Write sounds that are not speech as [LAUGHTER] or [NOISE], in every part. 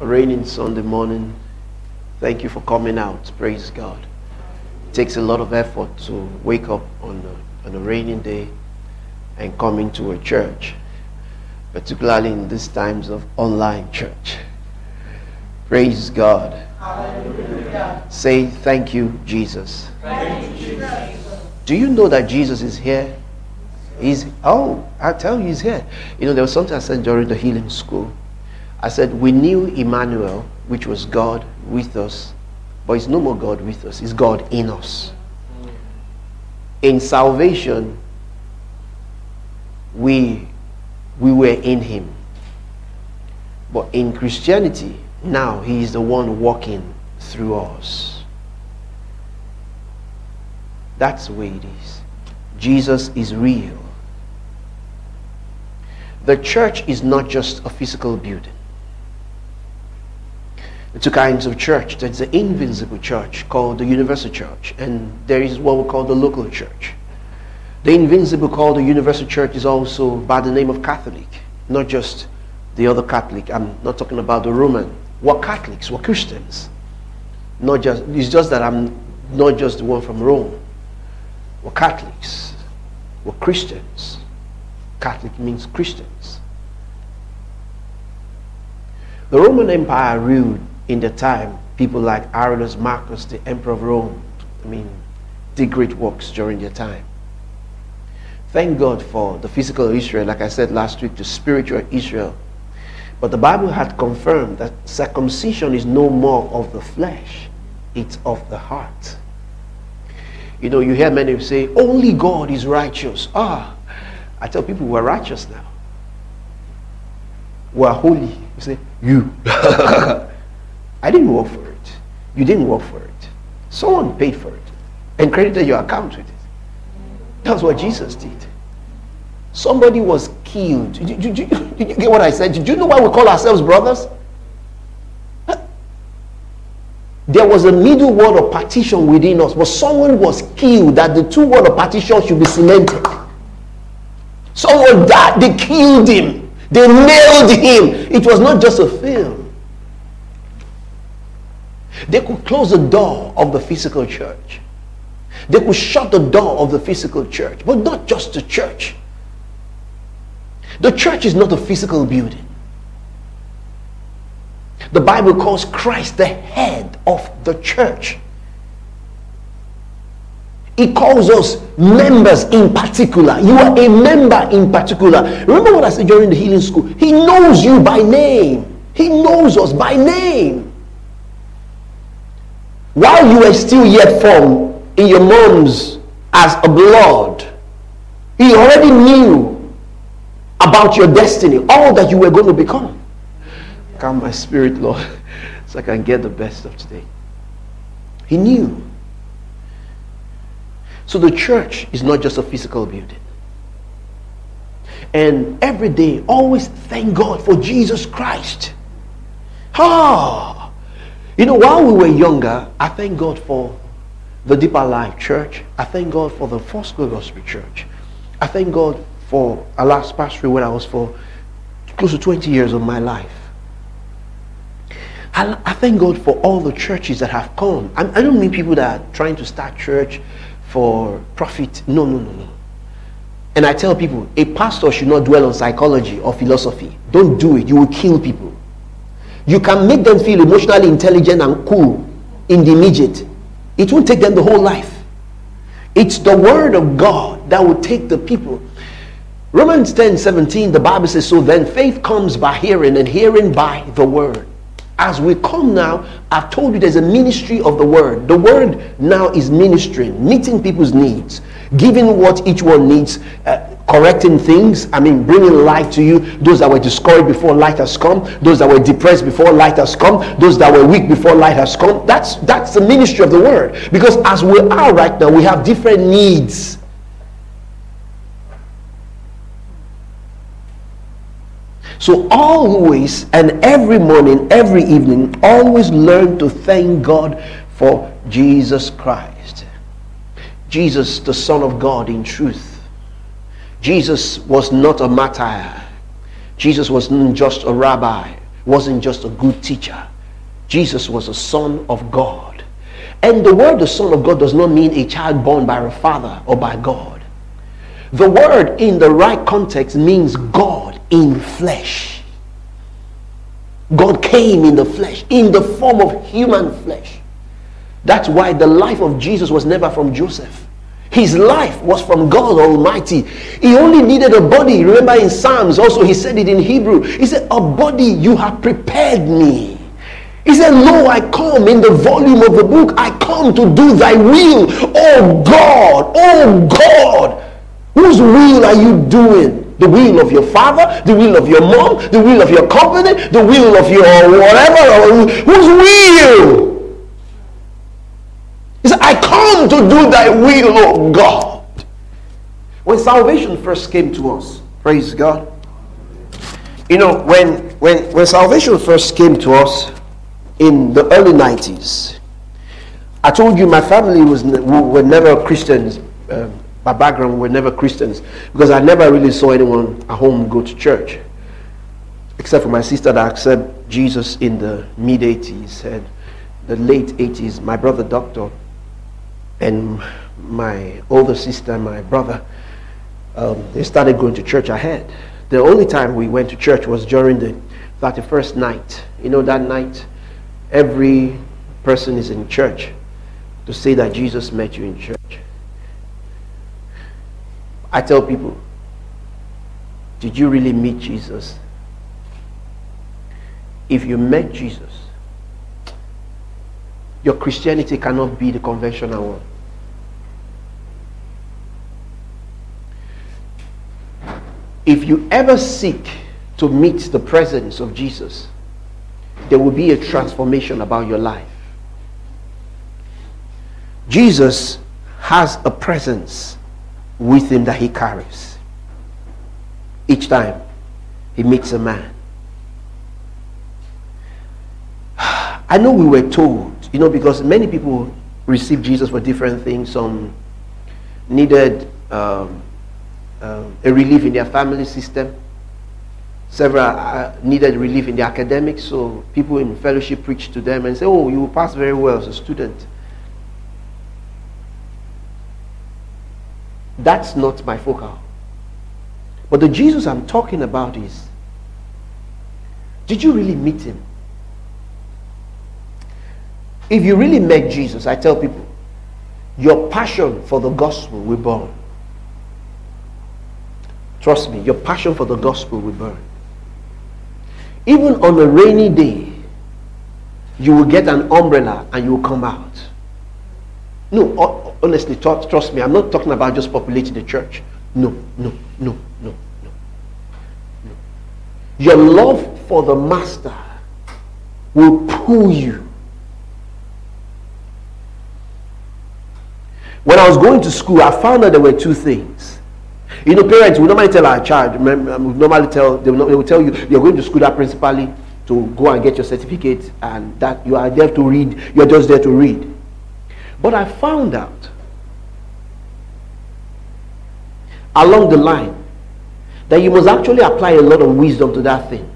raining Sunday morning. Thank you for coming out. Praise God. It takes a lot of effort to wake up on a, on a raining day and come into a church, particularly in these times of online church. Praise God. Hallelujah. Say thank you, Jesus. Thank you, Jesus. Do you know that Jesus is here? He's oh, I tell you, he's here. You know, there was something I said during the healing school. I said we knew Emmanuel, which was God with us, but it's no more God with us. It's God in us. In salvation, we we were in Him, but in Christianity, now He is the one walking through us. That's the way it is. Jesus is real. The church is not just a physical building. Two kinds of church. There's the invisible church called the universal church, and there is what we call the local church. The invisible called the universal church is also by the name of Catholic, not just the other Catholic. I'm not talking about the Roman. We're Catholics, we're Christians. Not just it's just that I'm not just the one from Rome. We're Catholics. We're Christians. Catholic means Christians. The Roman Empire ruled in the time people like Aurelius Marcus, the Emperor of Rome, I mean, did great works during their time. Thank God for the physical Israel, like I said last week, the spiritual Israel. But the Bible had confirmed that circumcision is no more of the flesh, it's of the heart. You know, you hear many say, only God is righteous. Ah, I tell people we're righteous now. We're holy. You say, you. [LAUGHS] I didn't work for it. You didn't work for it. Someone paid for it and credited your account with it. That's what Jesus did. Somebody was killed. Did, did, did, [LAUGHS] did you get what I said? Did you know why we call ourselves brothers? There was a middle wall of partition within us, but someone was killed that the two walls of partition should be cemented. Someone died. They killed him. They nailed him. It was not just a film. They could close the door of the physical church. They could shut the door of the physical church, but not just the church. The church is not a physical building. The Bible calls Christ the head of the church. He calls us members in particular. You are a member in particular. Remember what I said during the healing school? He knows you by name. He knows us by name. While you were still yet formed in your mom's as a blood, he already knew about your destiny, all that you were going to become. Calm my spirit, Lord, [LAUGHS] so I can get the best of today. He knew. So the church is not just a physical building. And every day, always thank God for Jesus Christ. Ah, you know, while we were younger, I thank God for the Deeper Life Church. I thank God for the Foursquare Gospel Church. I thank God for a last pastory when I was for close to 20 years of my life. I, I thank God for all the churches that have come. I, I don't mean people that are trying to start church for profit. No, no, no, no. And I tell people, a pastor should not dwell on psychology or philosophy. Don't do it. You will kill people. You can make them feel emotionally intelligent and cool in the immediate. It won't take them the whole life. It's the word of God that will take the people. Romans 10 17, the Bible says, So then faith comes by hearing, and hearing by the word as we come now, I've told you there's a ministry of the word. The word now is ministering, meeting people's needs, giving what each one needs, uh, correcting things. I mean, bringing light to you. Those that were discouraged before light has come, those that were depressed before light has come, those that were weak before light has come. That's that's the ministry of the word. Because as we are right now, we have different needs. So always and every morning, every evening, always learn to thank God for Jesus Christ. Jesus, the Son of God in truth. Jesus was not a martyr. Jesus was not just a rabbi wasn't just a good teacher. Jesus was a son of God. And the word the son of God does not mean a child born by a father or by God. The word in the right context means God in flesh. God came in the flesh, in the form of human flesh. That's why the life of Jesus was never from Joseph. His life was from God Almighty. He only needed a body. Remember in Psalms also, he said it in Hebrew. He said, A body you have prepared me. He said, Lo, I come in the volume of the book. I come to do thy will. Oh God, oh God. Whose will are you doing? The will of your father, the will of your mom, the will of your company, the will of your whatever. Whose will? He said, I come to do thy will, oh God. When salvation first came to us, praise God. You know, when, when, when salvation first came to us in the early 90s, I told you my family was were never Christians. Um, my background were never Christians because I never really saw anyone at home go to church, except for my sister that accepted Jesus in the mid 80s and the late 80s. My brother, doctor, and my older sister and my brother, um, they started going to church ahead. The only time we went to church was during the 31st night. You know, that night, every person is in church to say that Jesus met you in church. I tell people, did you really meet Jesus? If you met Jesus, your Christianity cannot be the conventional one. if you ever seek to meet the presence of Jesus, there will be a transformation about your life. Jesus has a presence with him that he carries each time he meets a man. I know we were told, you know, because many people received Jesus for different things. Some needed um, um, a relief in their family system. Several uh, needed relief in the academics, so people in fellowship preach to them and say, Oh, you will pass very well as a student. That's not my focal. But the Jesus I'm talking about is did you really meet him? If you really met Jesus, I tell people, your passion for the gospel will burn. Trust me, your passion for the gospel will burn. Even on a rainy day, you will get an umbrella and you will come out. No, honestly, trust me, I'm not talking about just populating the church. No, no, no, no, no. no. Your love for the master will pull you. When I was going to school, I found out there were two things. You know, parents will normally tell our child, um, normally tell, they will, they will tell you, you're going to school that principally to go and get your certificate and that you are there to read, you're just there to read. But I found out along the line that you must actually apply a lot of wisdom to that thing.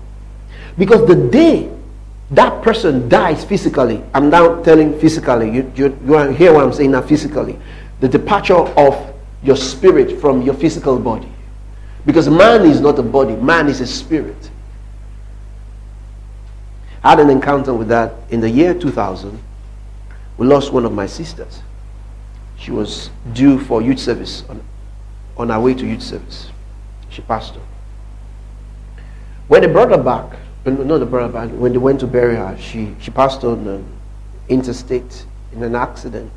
Because the day that person dies physically, I'm now telling physically, you, you, you hear what I'm saying now physically, the departure of your spirit from your physical body. Because man is not a body, man is a spirit. I had an encounter with that in the year 2000. We lost one of my sisters. She was due for youth service on, on her way to youth service. She passed on. When they brought her back, not the brought her back, when they went to bury her, she, she passed on interstate in an accident.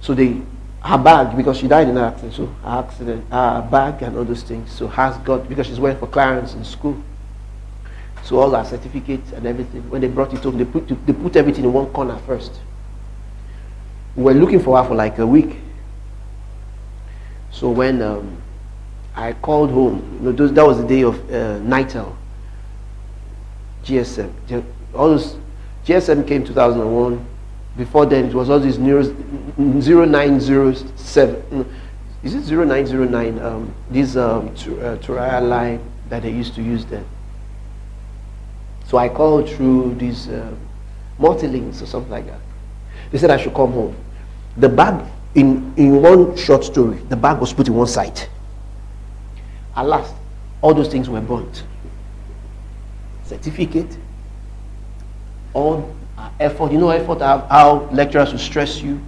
So they her bag because she died in an accident. So her accident, her bag and all those things. So has got because she's waiting for clearance in school. So all her certificates and everything. When they brought it home, they put they put everything in one corner first. We were looking for her for like a week. So when um, I called home, you know, those, that was the day of uh, Nitel, GSM. All those GSM came 2001 before then, it was all these 0907. Is it 0909? Um, this um, uh, line that they used to use then. So I called through these uh, multi-links or something like that. They said I should come home. The bag, in, in one short story, the bag was put in one side. Last, all those things were burnt. Certificate, all effort. You know effort, how lecturers will stress you.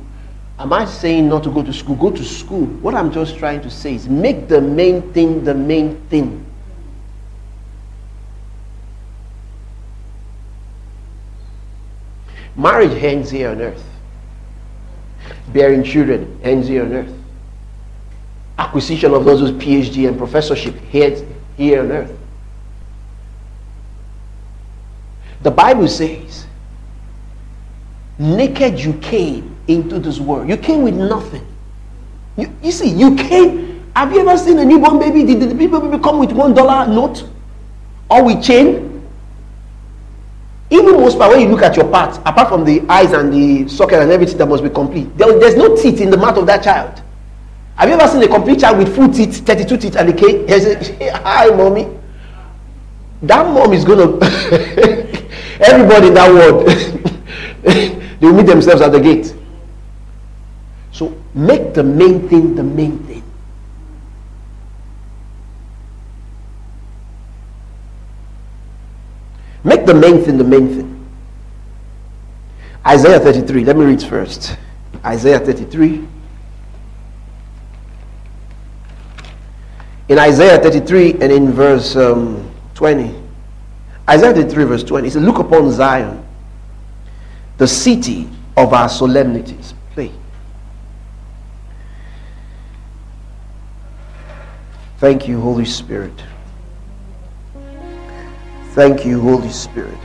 Am I saying not to go to school? Go to school. What I'm just trying to say is make the main thing the main thing. Marriage ends here on earth. Bearing children ends here on earth. Acquisition of those with PhD and professorship ends here on earth. The Bible says, naked you came into this world. You came with nothing. You, you see, you came. Have you ever seen a newborn baby? Did the baby come with one dollar note or with chain? Even most part, when you look at your parts, apart from the eyes and the socket and everything that must be complete, there, there's no teeth in the mouth of that child. Have you ever seen a complete child with full teeth, 32 teeth, and the cake? Hi, mommy. That mom is going [LAUGHS] to. Everybody in that world, [LAUGHS] they will meet themselves at the gate. So make the main thing the main thing. Make the main thing the main thing. Isaiah 33. Let me read first. Isaiah 33. In Isaiah 33 and in verse um, 20. Isaiah 33 verse 20. It says, Look upon Zion, the city of our solemnities. Play. Thank you, Holy Spirit. Thank you, Holy Spirit.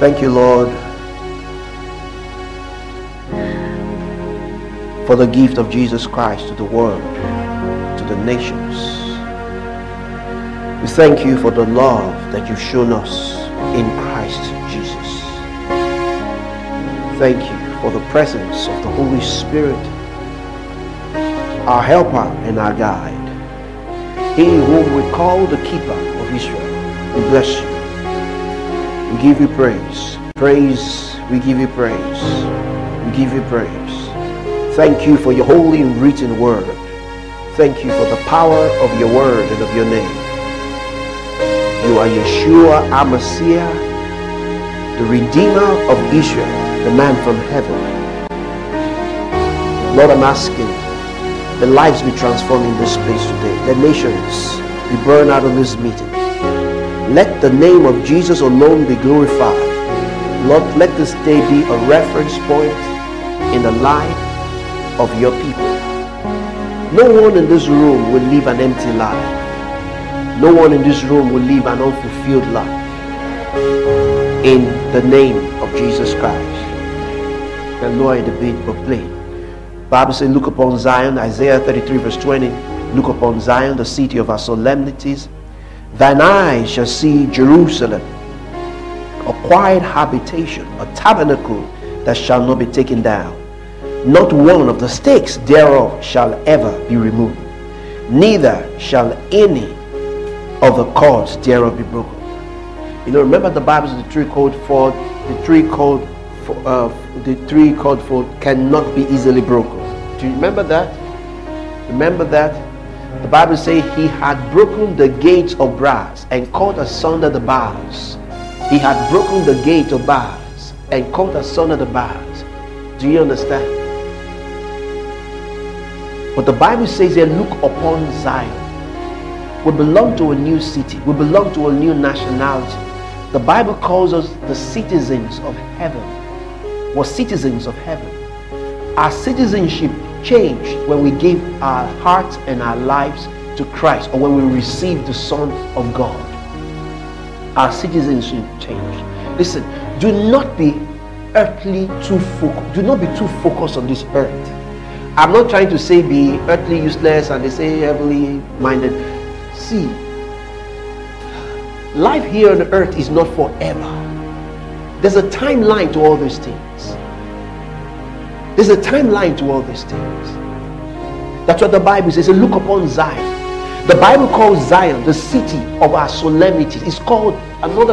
Thank you, Lord, for the gift of Jesus Christ to the world, to the nations. We thank you for the love that you've shown us in Christ Jesus. Thank you for the presence of the Holy Spirit our helper and our guide. He whom we call the keeper of Israel. We bless you. We give you praise. Praise, we give you praise. We give you praise. Thank you for your holy and written word. Thank you for the power of your word and of your name. You are Yeshua Hamashiach, the Redeemer of Israel, the man from heaven. Lord, I'm asking the lives be transformed in this place today. The nations be burned out of this meeting. Let the name of Jesus alone be glorified. Lord, let this day be a reference point in the life of your people. No one in this room will live an empty life. No one in this room will live an unfulfilled life. In the name of Jesus Christ. The Lord, the beat will play. Bible says, look upon Zion, Isaiah 33 verse 20. Look upon Zion, the city of our solemnities. Thine eyes shall see Jerusalem, a quiet habitation, a tabernacle that shall not be taken down. Not one of the stakes thereof shall ever be removed, neither shall any of the cords thereof be broken. You know, remember the Bible says the tree called for the tree called for uh, the tree called for cannot be easily broken. Do you remember that? Remember that? The Bible says he had broken the gates of brass and cut asunder the bars. He had broken the gate of bars and cut asunder the bars. Do you understand? But the Bible says here, look upon Zion. We belong to a new city. We belong to a new nationality. The Bible calls us the citizens of heaven. We're citizens of heaven. Our citizenship changed when we gave our hearts and our lives to Christ or when we received the Son of God. Our citizenship changed. Listen, do not be earthly too focused. Do not be too focused on this earth. I'm not trying to say be earthly useless and they say heavenly minded. See, life here on earth is not forever. There's a timeline to all these things. There's a timeline to all these things. That's what the Bible says. Look upon Zion. The Bible calls Zion the city of our solemnities. It's called another